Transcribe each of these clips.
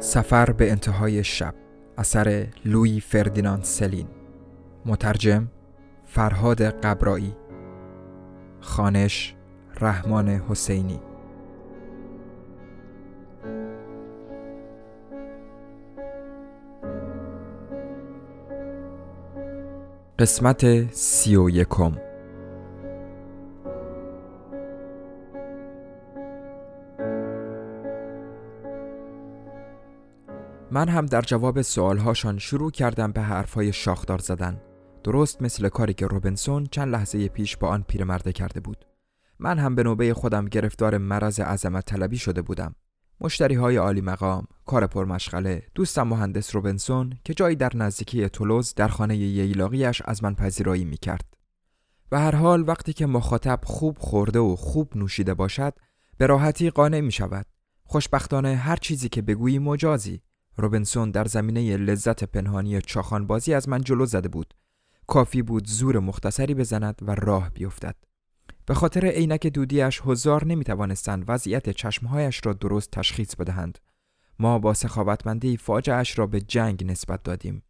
سفر به انتهای شب. اثر لوی فردیناند سلین. مترجم فرهاد قبرایی. خانش رحمان حسینی. قسمت سی و یکم. من هم در جواب سوالهاشان شروع کردم به حرفهای شاخدار زدن درست مثل کاری که روبنسون چند لحظه پیش با آن پیرمرده کرده بود من هم به نوبه خودم گرفتار مرض عظمت طلبی شده بودم مشتری های عالی مقام، کار پرمشغله، دوستم مهندس روبنسون که جایی در نزدیکی تولوز در خانه ییلاقیش از من پذیرایی می کرد. و هر حال وقتی که مخاطب خوب خورده و خوب نوشیده باشد به راحتی قانع می شود. خوشبختانه هر چیزی که بگویی مجازی. روبنسون در زمینه لذت پنهانی چاخان بازی از من جلو زده بود کافی بود زور مختصری بزند و راه بیفتد. به خاطر عینک دودیش هزار نمی توانستند وضعیت چشمهایش را درست تشخیص بدهند. ما با سخاوتمندی فاجعش را به جنگ نسبت دادیم.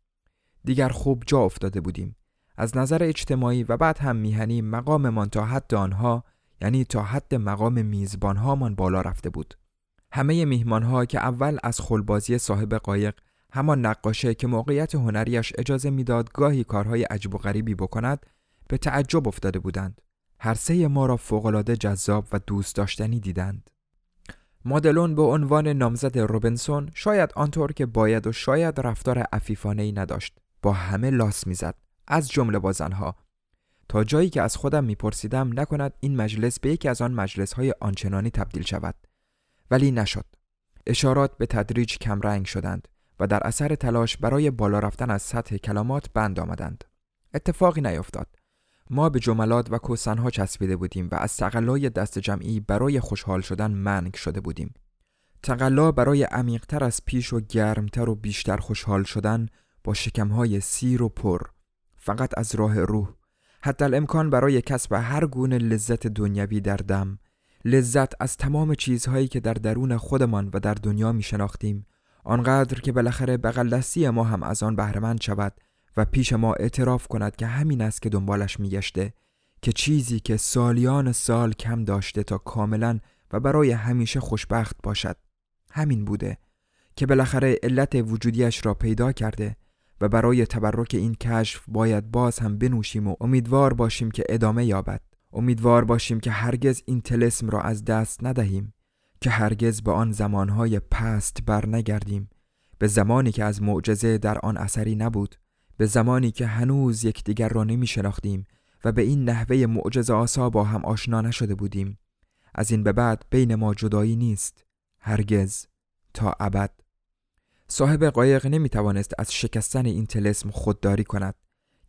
دیگر خوب جا افتاده بودیم. از نظر اجتماعی و بعد هم میهنی مقاممان تا حد آنها یعنی تا حد مقام میزبانهامان بالا رفته بود. همه میهمانها که اول از خلبازی صاحب قایق همان نقاشه که موقعیت هنریش اجازه می‌داد گاهی کارهای عجب و غریبی بکند به تعجب افتاده بودند. هر سه ما را فوقالعاده جذاب و دوست داشتنی دیدند. مادلون به عنوان نامزد روبنسون شاید آنطور که باید و شاید رفتار عفیفانه ای نداشت با همه لاس می‌زد از جمله با زنها. تا جایی که از خودم میپرسیدم نکند این مجلس به یکی از آن مجلس های آنچنانی تبدیل شود. ولی نشد اشارات به تدریج کمرنگ شدند و در اثر تلاش برای بالا رفتن از سطح کلمات بند آمدند. اتفاقی نیفتاد. ما به جملات و کوسنها چسبیده بودیم و از تقلای دست جمعی برای خوشحال شدن منگ شده بودیم. تقلا برای عمیقتر از پیش و گرمتر و بیشتر خوشحال شدن با شکمهای سیر و پر فقط از راه روح حتی الامکان برای کسب هر گونه لذت دنیوی در دم لذت از تمام چیزهایی که در درون خودمان و در دنیا می شناختیم آنقدر که بالاخره بغل ما هم از آن بهرهمند شود و پیش ما اعتراف کند که همین است که دنبالش میگشته که چیزی که سالیان سال کم داشته تا کاملا و برای همیشه خوشبخت باشد. همین بوده که بالاخره علت وجودیش را پیدا کرده و برای تبرک این کشف باید باز هم بنوشیم و امیدوار باشیم که ادامه یابد. امیدوار باشیم که هرگز این تلسم را از دست ندهیم که هرگز به آن زمانهای پست بر نگردیم به زمانی که از معجزه در آن اثری نبود به زمانی که هنوز یکدیگر را نمی شناختیم و به این نحوه معجزه آسا با هم آشنا نشده بودیم. از این به بعد بین ما جدایی نیست هرگز تا ابد. صاحب قایق نمی توانست از شکستن این تلسم خودداری کند.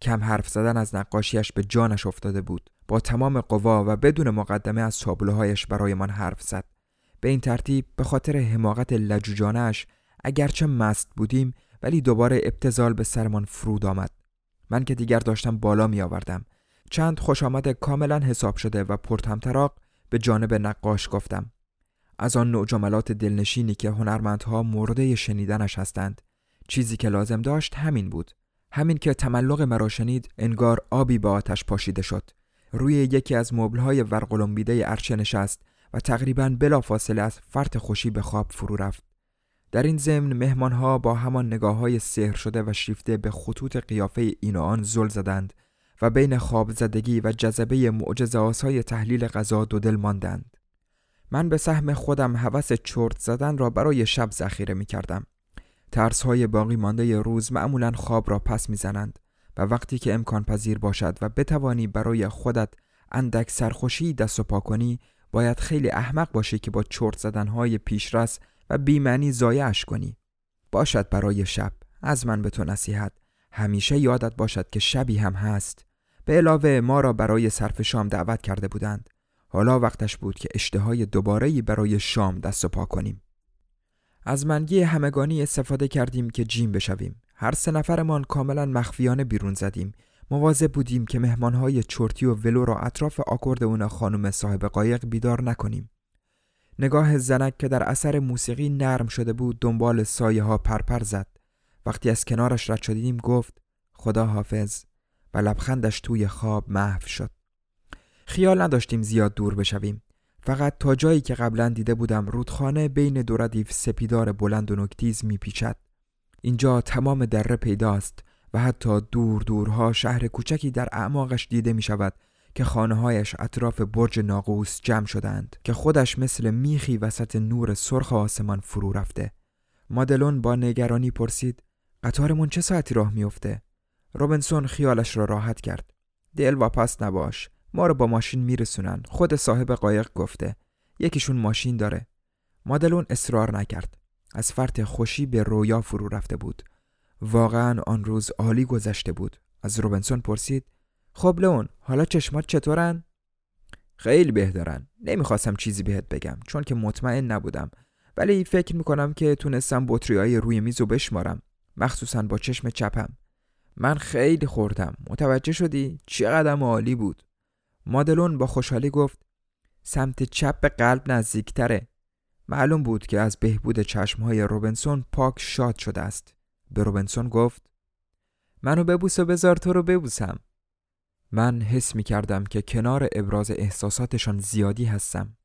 کم حرف زدن از نقاشیش به جانش افتاده بود. با تمام قوا و بدون مقدمه از تابلوهایش برایمان حرف زد. به این ترتیب به خاطر حماقت لجوجانش اگرچه مست بودیم ولی دوباره ابتزال به سرمان فرود آمد. من که دیگر داشتم بالا می آوردم چند خوش آمد کاملا حساب شده و پرتمطراق به جانب نقاش گفتم. از آن نوع جملات دلنشینی که هنرمندها مرده شنیدنش هستند چیزی که لازم داشت همین بود. همین که تملق مرا شنید انگار آبی به آتش پاشیده شد. روی یکی از مبلهای ورقلمبیده عرشه نشست و تقریبا بلافاصله از فرط خوشی به خواب فرو رفت در این ضمن مهمانها با همان نگاه های سهر شده و شیفته به خطوط قیافه این و آن زل زدند و بین خواب زدگی و جذبه معجزه های تحلیل غذا دو دل ماندند. من به سهم خودم هوس چرت زدن را برای شب ذخیره می کردم. ترس های باقی مانده روز معمولا خواب را پس می‌زنند و وقتی که امکان پذیر باشد و بتوانی برای خودت اندک سرخوشی دست و پا کنی باید خیلی احمق باشی که با چرت زدنهای پیشرس و بیمعنی زایش کنی. باشد برای شب. از من به تو نصیحت. همیشه یادت باشد که شبی هم هست. به علاوه ما را برای صرف شام دعوت کرده بودند. حالا وقتش بود که اشتهای دوباره برای شام دست و پا کنیم. از منگی همگانی استفاده کردیم که جیم بشویم. هر سه نفرمان کاملا مخفیانه بیرون زدیم. مواظب بودیم که مهمانهای چرتی و ولو را اطراف آکوردئون خانم صاحب قایق بیدار نکنیم. نگاه زنک که در اثر موسیقی نرم شده بود دنبال سایه ها پرپر زد. وقتی از کنارش رد شدیم گفت خدا حافظ. و لبخندش توی خواب محو شد. خیال نداشتیم زیاد دور بشویم. فقط تا جایی که قبلا دیده بودم رودخانه بین دو ردیف سپیدار بلند و نکتیز میپیچد. اینجا تمام دره پیداست و حتی دور دورها شهر کوچکی در اعماقش دیده می شود که خانه هایش اطراف برج ناقوس جمع شدند که خودش مثل میخی وسط نور سرخ آسمان فرو رفته. مادلون با نگرانی پرسید قطارمون چه ساعتی راه میافته؟ روبنسون خیالش را راحت کرد. دل واپس نباش ما رو با ماشین میرسونن. خود صاحب قایق گفته یکیشون ماشین داره. مادلون اصرار نکرد. از فرط خوشی به رویا فرو رفته بود. واقعا آن روز عالی گذشته بود. از روبنسون پرسید خب لون حالا چشمات چطورن؟ خیلی بهترن. نمی‌خواستم چیزی بهت بگم چون که مطمئن نبودم. ولی فکر می‌کنم که تونستم بطری روی میز و بشمارم مخصوصا با چشم چپم. من خیلی خوردم. متوجه شدی؟ چقدر عالی بود. مادلون با خوشحالی گفت سمت چپ قلب نزدیکتره. معلوم بود که از بهبود چشمهای روبنسون پاک شاد شده است. به روبنسون گفت منو ببوس و بذار تو رو ببوسم. من حس می کردم که کنار ابراز احساساتشان زیادی هستم.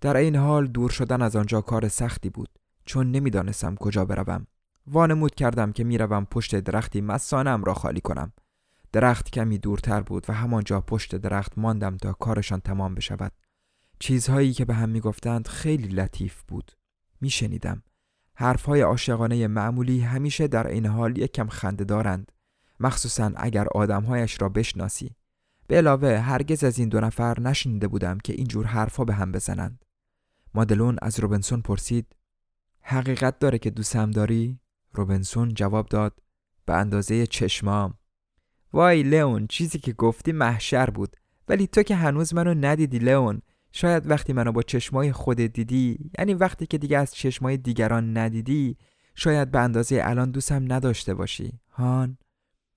در این حال دور شدن از آنجا کار سختی بود چون نمی‌دانستم کجا بروم. وانمود کردم که می‌روم پشت درختی مسانم را خالی کنم. درخت کمی دورتر بود و همانجا پشت درخت ماندم تا کارشان تمام بشود. چیزهایی که به هم می‌گفتند خیلی لطیف بود. میشنیدم. حرفهای عاشقانه معمولی همیشه در این حال یک کم خنده دارند. مخصوصا اگر آدمهایش را بشناسی. به علاوه هرگز از این دو نفر نشنیده بودم که اینجور حرفها به هم بزنند. مادلون از روبنسون پرسید حقیقت داره که دوستم داری؟ روبنسون جواب داد به اندازه چشمام. وای لئون چیزی که گفتی محشر بود ولی تو که هنوز منو ندیدی لئون. شاید وقتی منو با چشمای خودت دیدی یعنی وقتی که دیگه از چشمای دیگران ندیدی شاید به اندازه الان دوستم نداشته باشی. هان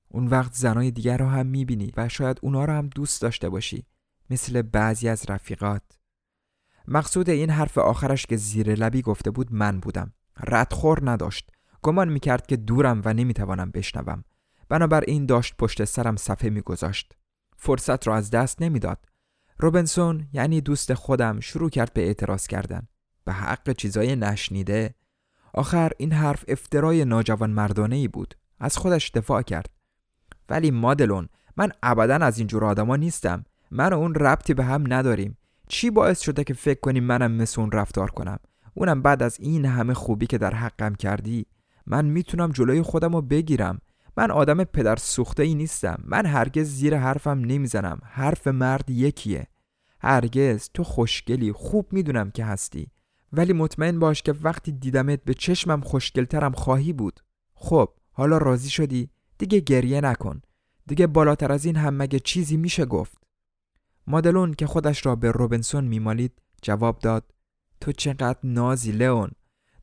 اون وقت زنای دیگر رو هم می‌بینی و شاید اونا رو هم دوست داشته باشی مثل بعضی از رفیقات. مقصود این حرف آخرش که زیر لبی گفته بود من بودم. ردخور نداشت. گمان می‌کرد که دورم و نمی‌توانم بشنوم. بنابراین داشت پشت سرم صفحه میگذاشت. فرصت را از دست نمی‌داد. روبنسون یعنی دوست خودم شروع کرد به اعتراض کردن به حق چیزای نشنیده. آخر این حرف افترای ناجوان مردانه ای بود. از خودش دفاع کرد. ولی مادلون من ابدا از اینجور آدما نیستم. من و اون ربطی به هم نداریم. چی باعث شده که فکر کنی منم مثل اون رفتار کنم؟ اونم بعد از این همه خوبی که در حقم کردی من می‌تونم جلوی خودم رو بگیرم. من آدم پدر سوخته ای نیستم. من هرگز زیر حرفم نمی‌زنم. حرف مرد یکیه. هرگز. تو خوشگلی. خوب می‌دونم که هستی. ولی مطمئن باش که وقتی دیدمت به چشمم خوشگلترم خواهی بود. خب حالا راضی شدی؟ دیگه گریه نکن. دیگه بالاتر از این هم مگه چیزی میشه گفت؟ مادلون که خودش را به روبنسون میمالید جواب داد تو چقدر نازی لئون.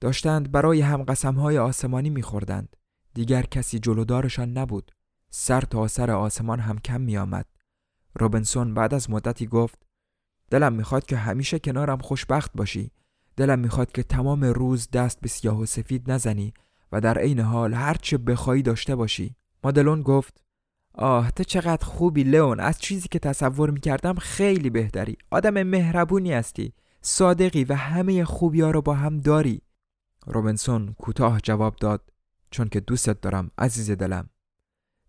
داشتند برای هم های آسمانی میخوردند. دیگر کسی جلودارشان نبود. سر تا سر آسمان هم کم میآمد. روبنسون بعد از مدتی گفت دلم می‌خواد که همیشه کنارم خوشبخت باشی. دلم می‌خواد که تمام روز دست به سیاه و سفید نزنی و در عین حال هرچه بخوایی داشته باشی. مادلون گفت آه تو چقدر خوبی لئون. از چیزی که تصور می‌کردم خیلی بهتری. آدم مهربونی هستی. صادقی و همه خوبی ها رو با هم داری. روبنسون کوتاه جواب داد چون که دوستت دارم عزیز دلم.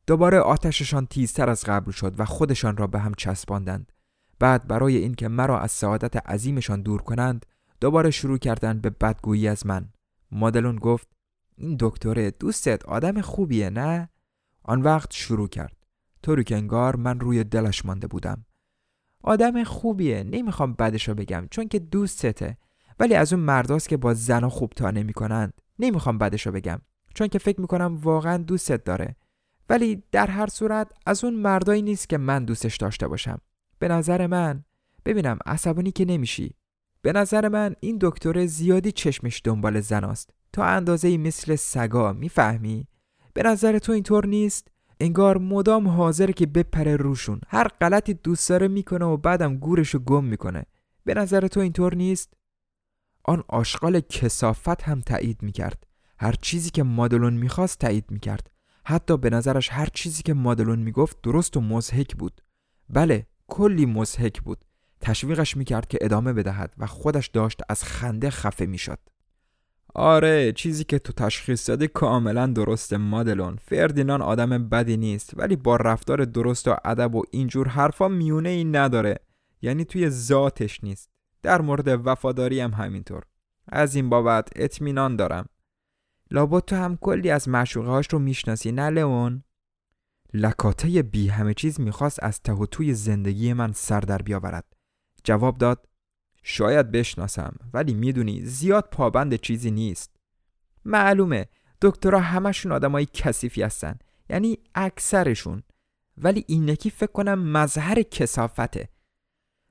دوباره آتششان تیزتر از قبل شد و خودشان را به هم چسباندند. بعد برای اینکه مرا از سعادت عظیمشان دور کنند دوباره شروع کردند به بدگویی از من. مادلون گفت این دکتره دوستت آدم خوبیه نه؟ آن وقت شروع کرد. طوری که انگار من روی دلش مانده بودم. آدم خوبیه نمی‌خوام بدشو بگم چون که دوستته. ولی از اون مرداست که با زنا خوب تا نمی‌کنند. نمی‌خوام بدشو بگم. چون که فکر می‌کنم واقعا دوستت داره. ولی در هر صورت از اون مردایی نیست که من دوستش داشته باشم. به نظر من ببینم عصبانی که نمیشی. به نظر من این دکتر زیادی چشمش دنبال زناست تا اندازه مثل سگا می‌فهمی؟ به نظر تو اینطور نیست؟ انگار مدام حاضر که بپره روشون. هر غلطی دوست داره می‌کنه و بعدم گورشو گم می‌کنه. به نظر تو اینطور نیست؟ آن آشغال کسافت هم تایید می‌کرد. هر چیزی که مادلون می‌خواست تایید می‌کرد. حتی به نظرش هر چیزی که مادلون می‌گفت درست و مزهک بود. بله کلی مزهک بود. تشویقش می‌کرد که ادامه بدهد و خودش داشت از خنده خفه می‌شد. آره چیزی که تو تشخیص دادی کاملا درسته مادلون. فردینان آدم بدی نیست ولی با رفتار درست و ادب و اینجور حرفا میونه ای نداره. یعنی توی ذاتش نیست. در مورد وفاداری هم همینطور. از این بابت اطمینان دارم. لابد تو هم کلی از معشوقه هاش رو می‌شناسی نه لئون؟ لکاته بی همه چیز می‌خواست از ته و توی زندگی من سر در بیاورد. جواب داد شاید بشناسم ولی می‌دونی زیاد پابند چیزی نیست. معلومه دکترها همشون آدمای کثیفی هستن یعنی اکثرشون. ولی اینکی فکر کنم مظهر کسافته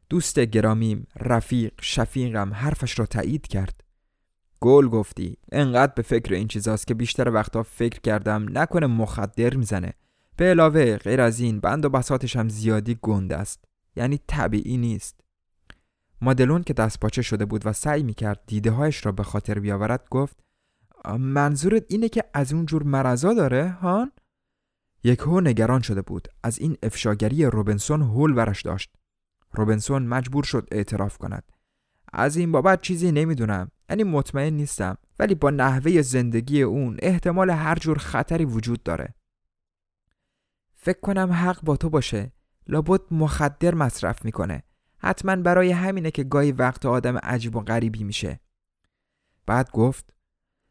دوست گرامیم رفیق شفیقم حرفش را تایید کرد. گل گفتی. انقدر به فکر این چیزاست که بیشتر وقتا فکر کردم نکنه مخدر می‌زنه. به علاوه غیر از این بند و بساتش هم زیادی گنده است. یعنی طبیعی نیست. مادلون که دست پاچه شده بود و سعی می‌کرد دیده هایش را به خاطر بیاورد گفت منظورت اینه که از اون جور مرضا داره هان؟ یک هو نگران شده بود. از این افشاگری روبنسون هول ورش داشت. روبنسون مجبور شد اعتراف کند. از این بابت چیزی نمی‌دونم یعنی مطمئن نیستم ولی با نحوه زندگی اون احتمال هر جور خطری وجود داره. فکر کنم حق با تو باشه. لابد مخدر مصرف می‌کنه. حتما برای همینه که گاهی وقت آدم عجیب و غریبی میشه. بعد گفت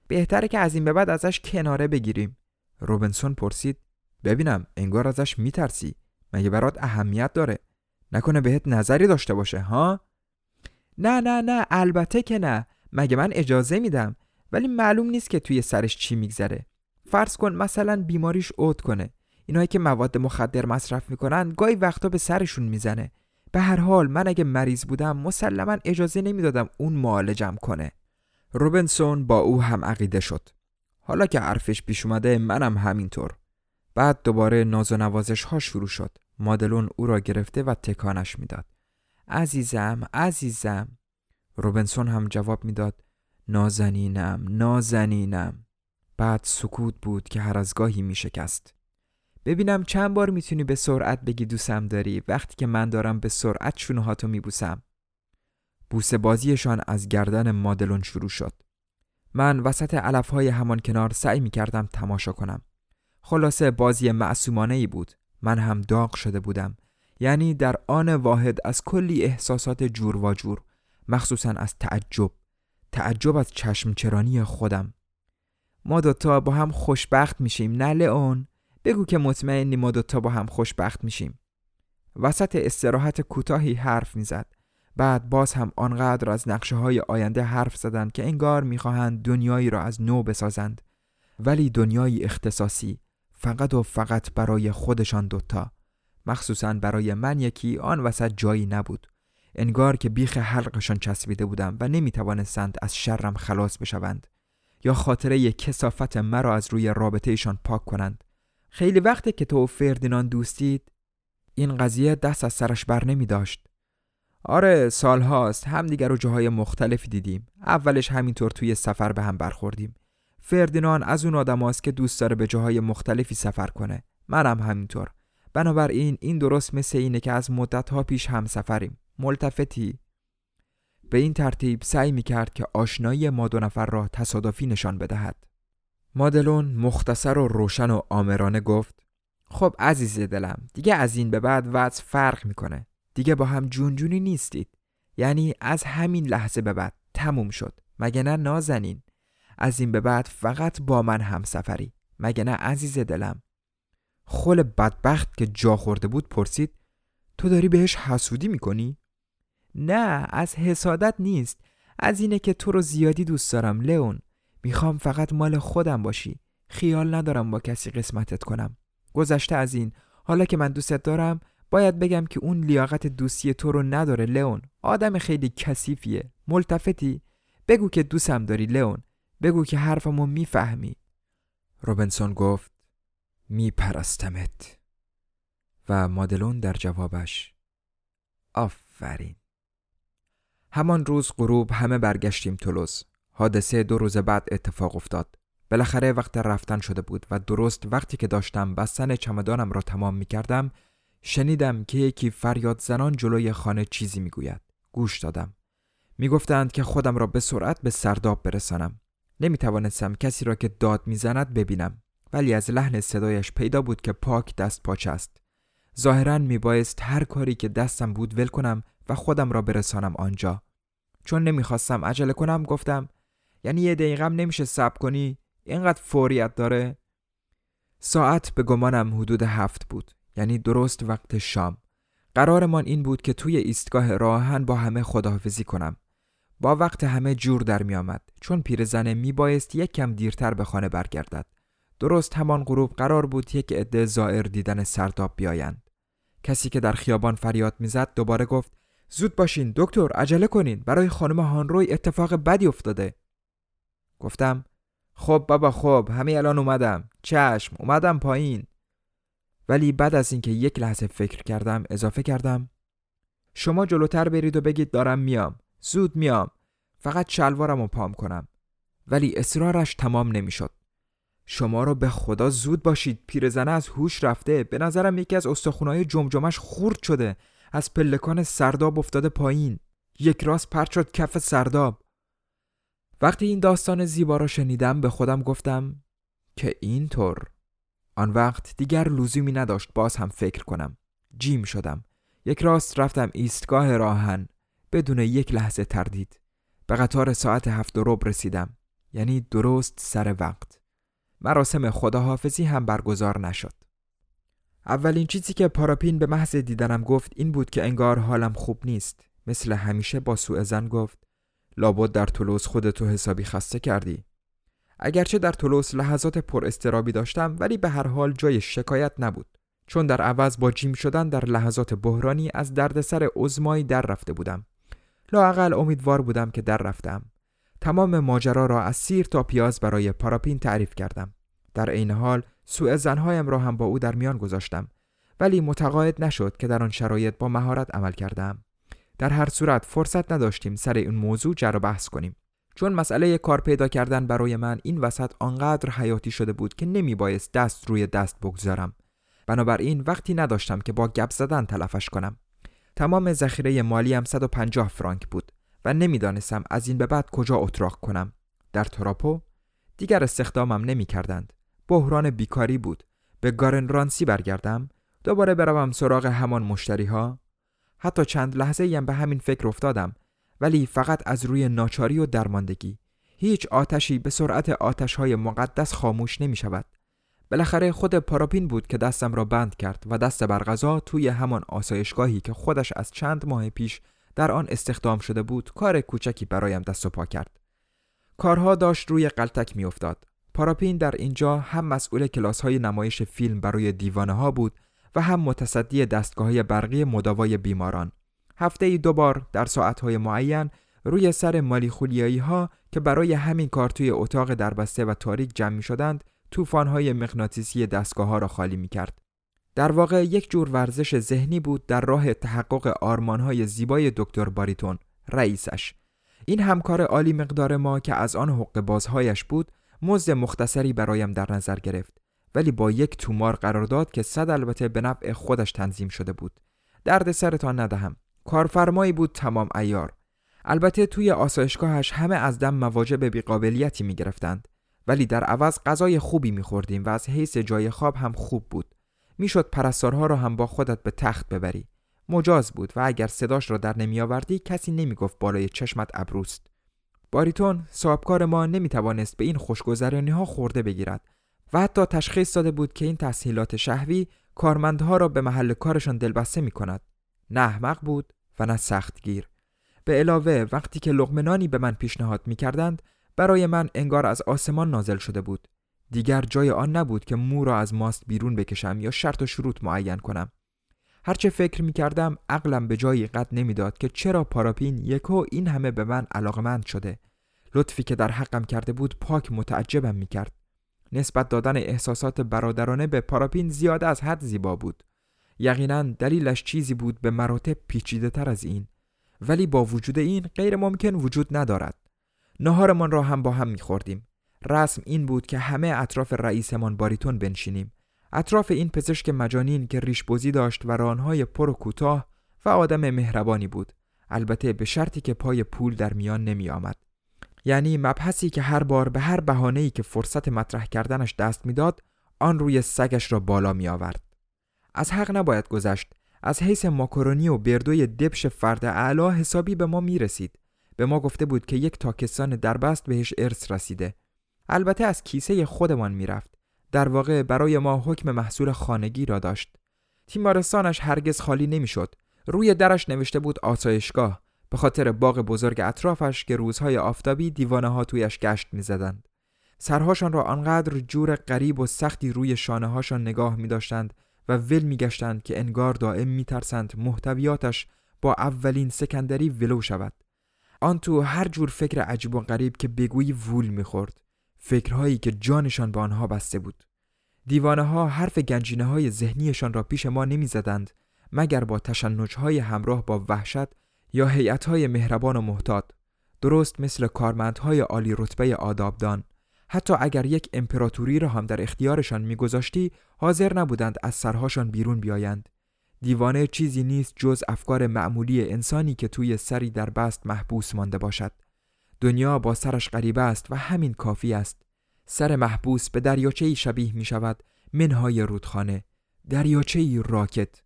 بهتره که از این به بعد ازش کناره بگیریم. روبنسون پرسید ببینم انگار ازش میترسی. مگه برات اهمیت داره؟ نکنه بهت نظری داشته باشه ها؟ نه نه نه البته که نه. مگه من اجازه میدم؟ ولی معلوم نیست که توی سرش چی میگذره. فرض کن مثلا بیماریش اوت کنه. اینایی که مواد مخدر مصرف می‌کنن گاهی وقتا به سرشون می‌زنه. به هر حال من اگه مریض بودم مسلما اجازه نمی‌دادم اون معالجم کنه. روبنسون با او هم عقیده شد. حالا که حرفش پیش اومده منم همینطور. بعد دوباره ناز و نوازش ها شروع شد. مادلون او را گرفته و تکانش می‌داد. عزیزم عزیزم. روبنسون هم جواب می‌داد نازنینم نازنینم. بعد سکوت بود که هر از گاهی می شکست ببینم چند بار می‌تونی به سرعت بگی دوستم داری؟ وقتی که من دارم به سرعت شونهاتو میبوسم. بوسه بازیشان از گردن مادلون شروع شد. من وسط علفهای همان کنار سعی می‌کردم تماشا کنم. خلاصه بازی معصومانه ای بود. من هم داغ شده بودم. یعنی در آن واحد از کلی احساسات جور و جور مخصوصا از تعجب. تعجب از چشمچرانی خودم. ما دوتا با هم خوشبخت میشیم نه لئون؟ بگو که مطمئنی ما دوتا با هم خوشبخت میشیم. وسط استراحت کوتاهی حرف می‌زد. بعد باز هم آنقدر از نقشه های آینده حرف زدند که انگار می‌خواهند دنیایی را از نو بسازند. ولی دنیایی اختصاصی فقط و فقط برای خودشان دوتا. مخصوصا برای من یکی آن وسط جایی نبود. انگار که بیخ حلقشان چسبیده بودم و نمی‌توانستند از شرم خلاص بشوند یا خاطره کسافت مرا از روی رابطهشان پاک کنند. خیلی وقته که تو و فردینان دوستید این قضیه دست از سرش بر نمی داشت آره سال هاست همدیگر رو جاهای مختلفی دیدیم. اولش همینطور توی سفر به هم برخوردیم. فردینان از اون آدم هاست که دوست داره به جاهای مختلفی سفر کنه. منم همینطور. بنابراین این درست مثل اینه که از مدت ها پیش هم سفریم ملتفتی. به این ترتیب سعی می کرد که آشنایی ما دو نفر را تصادفی نشان بدهد. مادلون مختصر و روشن و آمرانه گفت خب عزیز دلم دیگه از این به بعد وضع فرق می‌کنه. دیگه با هم جونجونی نیستید. یعنی از همین لحظه به بعد تموم شد. مگه نه نازنین؟ از این به بعد فقط با من هم سفری مگه نه عزیز دلم؟ خل بدبخت که جا خورده بود پرسید تو داری بهش حسودی می‌کنی؟ نه از حسادت نیست. از اینه که تو رو زیادی دوست دارم لئون. می‌خوام فقط مال خودم باشی. خیال ندارم با کسی قسمتت کنم. گذشته از این. حالا که من دوستت دارم باید بگم که اون لیاقت دوستی تو رو نداره لئون. آدم خیلی کثیفیه. ملتفتی. بگو که دوستم داری لئون. بگو که حرفمو می‌فهمی. روبنسون گفت میپرستمت و مادلون در جوابش آفرین همان روز غروب همه برگشتیم تولوز حادثه دو روز بعد اتفاق افتاد بالاخره وقت رفتن شده بود و درست وقتی که داشتم بستن چمدانم را تمام می کردم شنیدم که یکی فریاد زنان جلوی خانه چیزی می گوید. گوش دادم. می گفتند که خودم را به سرعت به سرداب برسانم. نمی توانستم کسی را که داد می‌زند ببینم ولی از لحن صدایش پیدا بود که پاک دست پاچه است. ظاهرا می بایست هر کاری که دستم بود ول کنم و خودم را برسانم آنجا. چون نمی‌خواستم عجله کنم گفتم یعنی یه دقیقم نمیشه صبر کنی؟ اینقدر فوریت داره. ساعت به گمانم حدود هفت بود یعنی درست وقت شام. قرارمان این بود که توی ایستگاه راهن با همه خداحافظی کنم. با وقت همه جور در می آمد چون پیرزنه می بایست یک کم دیرتر به خانه برگردد. درست همان غروب قرار بود یک عده زائر دیدن سرداب بیایند. کسی که در خیابان فریاد می‌زد دوباره گفت زود باشین دکتر عجله کنین برای خانم هانروی اتفاق بدی افتاده. گفتم خب بابا خب همه الان اومدم چشم اومدم پایین. ولی بعد از اینکه یک لحظه فکر کردم اضافه کردم شما جلوتر برید و بگید دارم میام زود میام فقط شلوارم رو پام کنم. ولی اصرارش تمام نمی‌شد. شما رو به خدا زود باشید. پیرزنه از هوش رفته. به نظرم یکی از استخونهای جمجمش خورد شده. از پلکان سرداب افتاده پایین. یک راست پرت شد کف سرداب. وقتی این داستان زیبا را شنیدم به خودم گفتم که اینطور. آن وقت دیگر لزومی نداشت باز هم فکر کنم. جیم شدم. یک راست رفتم ایستگاه راهن. بدون یک لحظه تردید. به قطار ساعت هفت و رب رسیدم. یعنی درست سر وقت. مراسم خداحافظی هم برگزار نشد. اولین چیزی که پاراپین به محض دیدنم گفت این بود که انگار حالم خوب نیست. مثل همیشه با سوء زن گفت لابد در طلوس خودتو حسابی خسته کردی. اگرچه در طلوس لحظات پر استرابی داشتم ولی به هر حال جای شکایت نبود. چون در عوض با جیم شدن در لحظات بحرانی از دردسر عزمایی در رفته بودم. لااقل امیدوار بودم که در رفتم. تمام ماجرا را از سیر تا پیاز برای پاراپین تعریف کردم. در عین حال سوء زنهایم را هم با او در میان گذاشتم. ولی متقاعد نشد که در آن شرایط با مهارت عمل کردم در هر صورت فرصت نداشتیم سر این موضوع جر و بحث کنیم. چون مسئله کار پیدا کردن برای من این وسط آنقدر حیاتی شده بود که نمی بایست دست روی دست بگذارم. بنابراین وقتی نداشتم که با گپ زدن تلفش کنم. تمام ذخیره مالیم 150 فرانک بود. و نمی‌دانستم از این به بعد کجا اتراق کنم. در تراپو دیگر استخدامم نمی کردند بحران بیکاری بود. به گارن رانسی برگردم. دوباره بروم سراغ همان مشتری ها حتی چند لحظه هم به همین فکر افتادم. ولی فقط از روی ناچاری و درماندگی. هیچ آتشی به سرعت آتش های مقدس خاموش نمی شود بالاخره خود پاراپین بود که دستم را بند کرد و دست برغذا توی همان آسایشگاهی که خودش از چند ماه پیش در آن استخدام شده بود کار کوچکی برایم دست و پا کرد کارها داشت روی قلتک میافتاد پاراپین در اینجا هم مسئول کلاس های نمایش فیلم برای دیوانه ها بود و هم متصدی دستگاه های برقی مداوای بیماران. هفته ای دو بار در های معین روی سر مالی خولیایی ها که برای همین کار توی اتاق دربسته و تاریک جمع می شدند توفان های مغناطیسی دستگاه ها را خالی می کرد. در واقع یک جور ورزش ذهنی بود در راه تحقق آرمان های زیبای دکتر باریتون رئیسش. این همکار عالی مقدار ما که از آن حق بازهایش بود مزد مختصری برایم در نظر گرفت. ولی با یک تومار قرار داد که صد البته به نفع خودش تنظیم شده بود. درد سرتان ندهم. کارفرمایی بود تمام ایار البته توی آسایشگاهش همه از دم مواجب بیقابلیتی می گرفتند ولی در عوض غذای خوبی می خوردیم و از حیث جای خواب هم خوب بود. می‌شد پرستارها را هم با خودت به تخت ببری. مجاز بود و اگر صداش را در نمی آوردی کسی نمی گفت بالای چشمت ابروست. باریتون صاحبکار ما نمی توانست به این خوشگذرانی ها خورده بگیرد و حتی تشخیص داده بود که این تسهیلات شهوی کارمندها را به محل کارشان دلبسته می کند نه احمق بود و نه سختگیر. به علاوه وقتی که لغمنانی به من پیشنهاد می کردند برای من انگار از آسمان نازل شده بود. دیگر جای آن نبود که مو را از ماست بیرون بکشم یا شرط و شروط معین کنم. هرچه فکر می کردم عقلم به جایی قد نمی‌داد که چرا پاراپین یکو این همه به من علاقمند شده. لطفی که در حقم کرده بود پاک متعجبم می کرد. نسبت دادن احساسات برادرانه به پاراپین زیاده از حد زیبا بود. یقینا دلیلش چیزی بود به مراتب پیچیده تر از این. ولی با وجود این غیر ممکن وجود ندارد. نهارمان را هم با هم میخوردیم رسم این بود که همه اطراف رئیسمان باریتون بنشینیم اطراف این پزشک مجانین که ریش بزی داشت و رانهای پر و کوتاه و آدم مهربانی بود البته به شرطی که پای پول در میان نمی آمد. یعنی مبحثی که هر بار به هر بهانه‌ای که فرصت مطرح کردنش دست می‌داد آن روی سگش را بالا می آورد. از حق نباید گذشت از حیث ماکارونی و بردوی دبش فرد اعلا حسابی به ما می رسید. به ما گفته بود که یک تاکستان دربست بهش ارث رسیده. البته از کیسه خودمان می‌رفت. در واقع برای ما حکم محصول خانگی را داشت. تیمارستانش هرگز خالی نمی‌شد. روی درش نوشته بود آسایشگاه به خاطر باغ بزرگ اطرافش که روزهای آفتابی دیوانه ها تویش گشت می‌زدند. سرهاشان را آنقدر جور غریب و سختی روی شانه هاشان نگاه می داشتند و ول می گشتند که انگار دائم می ترسند محتویاتش با اولین سکندری ولو شود. آن تو هر جور فکر عجیب و غریب که بگویی وول می‌خورد فکرهایی که جانشان به آنها بسته بود. دیوانه ها حرف گنجینه های ذهنیشان را پیش ما نمی‌زدند مگر با تشنج های همراه با وحشت یا هیئت های مهربان و محتاط. درست مثل کارمندهای عالی رتبه آدابدان. حتی اگر یک امپراتوری را هم در اختیارشان میگذاشتی حاضر نبودند از سرهاشان بیرون بیایند. دیوانه چیزی نیست جز افکار معمولی انسانی که توی سری در بست محبوس مانده باشد. دنیا با سرش غریبه است و همین کافی است. سر محبوس به دریاچه شبیه می شود منهای رودخانه. دریاچه راکت.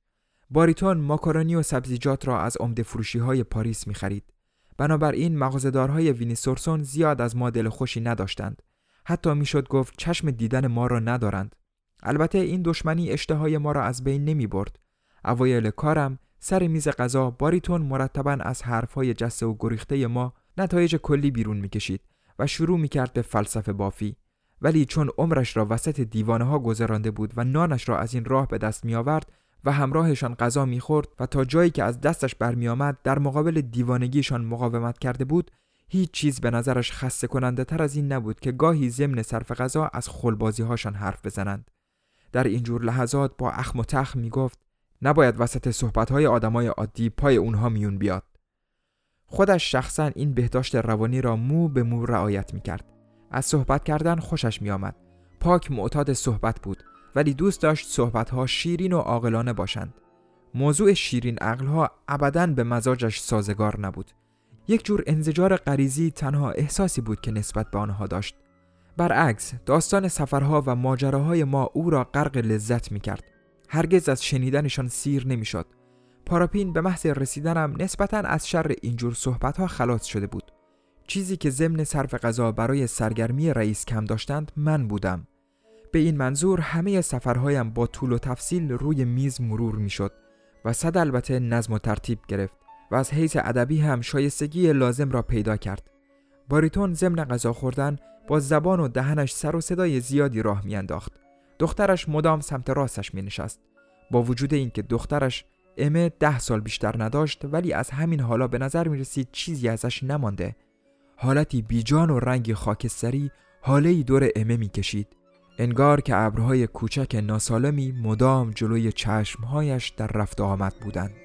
باریتون ماکارونی و سبزیجات را از عمده فروشی های پاریس می خرید بنابراین مغازدارهای وینیسورسون زیاد از ما دل خوشی نداشتند. حتی می‌شد گفت چشم دیدن ما را ندارند. البته این دشمنی اشتهای ما را از بین نمی برد اوایل کارم سر میز غذا باریتون مرتبا از حرفهای جسته و گریخته ما نتایج کلی بیرون می‌کشید و شروع می‌کرد به فلسفه بافی. ولی چون عمرش را وسط دیوانه ها گذرانده بود و نانش را از این راه به دست میآورد و همراهشان غذا می‌خورد و تا جایی که از دستش برمیآمد در مقابل دیوانگیشان مقاومت کرده بود هیچ چیز به نظرش خسته کننده تر از این نبود که گاهی ضمن صرف غذا از خلبازی هاشان حرف بزنند. در اینجور لحظات با اخم و تخم می‌گفت نباید وسط صحبتهای آدمای عادی پای اونها میون بیاد. خودش شخصا این بهداشت روانی را مو به مو رعایت می کرد. از صحبت کردن خوشش می آمد. پاک معتاد صحبت بود ولی دوست داشت صحبتها شیرین و عاقلانه باشند. موضوع شیرین عقلها ابدا به مزاجش سازگار نبود. یک جور انزجار غریزی تنها احساسی بود که نسبت به آنها داشت. برعکس داستان سفرها و ماجراهای ما او را غرق لذت می کرد. هرگز از شنیدنشان سیر نمی‌شد. پاراپین به محض رسیدنم نسبتا از شر اینجور صحبت ها خلاص شده بود. چیزی که ضمن صرف غذا برای سرگرمی رئیس کم داشتند من بودم. به این منظور همه سفرهایم با طول و تفصیل روی میز مرور می‌شد و صد البته نظم و ترتیب گرفت و از حیث ادبی هم شایستگی لازم را پیدا کرد. باریتون ضمن غذا خوردن با زبان و دهنش سر و صدای زیادی راه میانداخت. دخترش مدام سمت راستش می نشست. با وجود اینکه دخترش امه ده سال بیشتر نداشت ولی از همین حالا به نظر می رسید چیزی ازش نمانده. حالتی بیجان و رنگی خاکستری حاله دور امه می کشید. انگار که ابرهای کوچک ناسالمی مدام جلوی چشمهایش در رفت آمد بودند.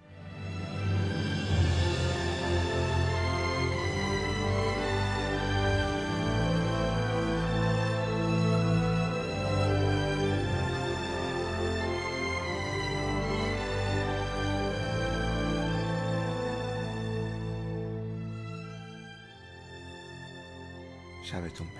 sabes tú.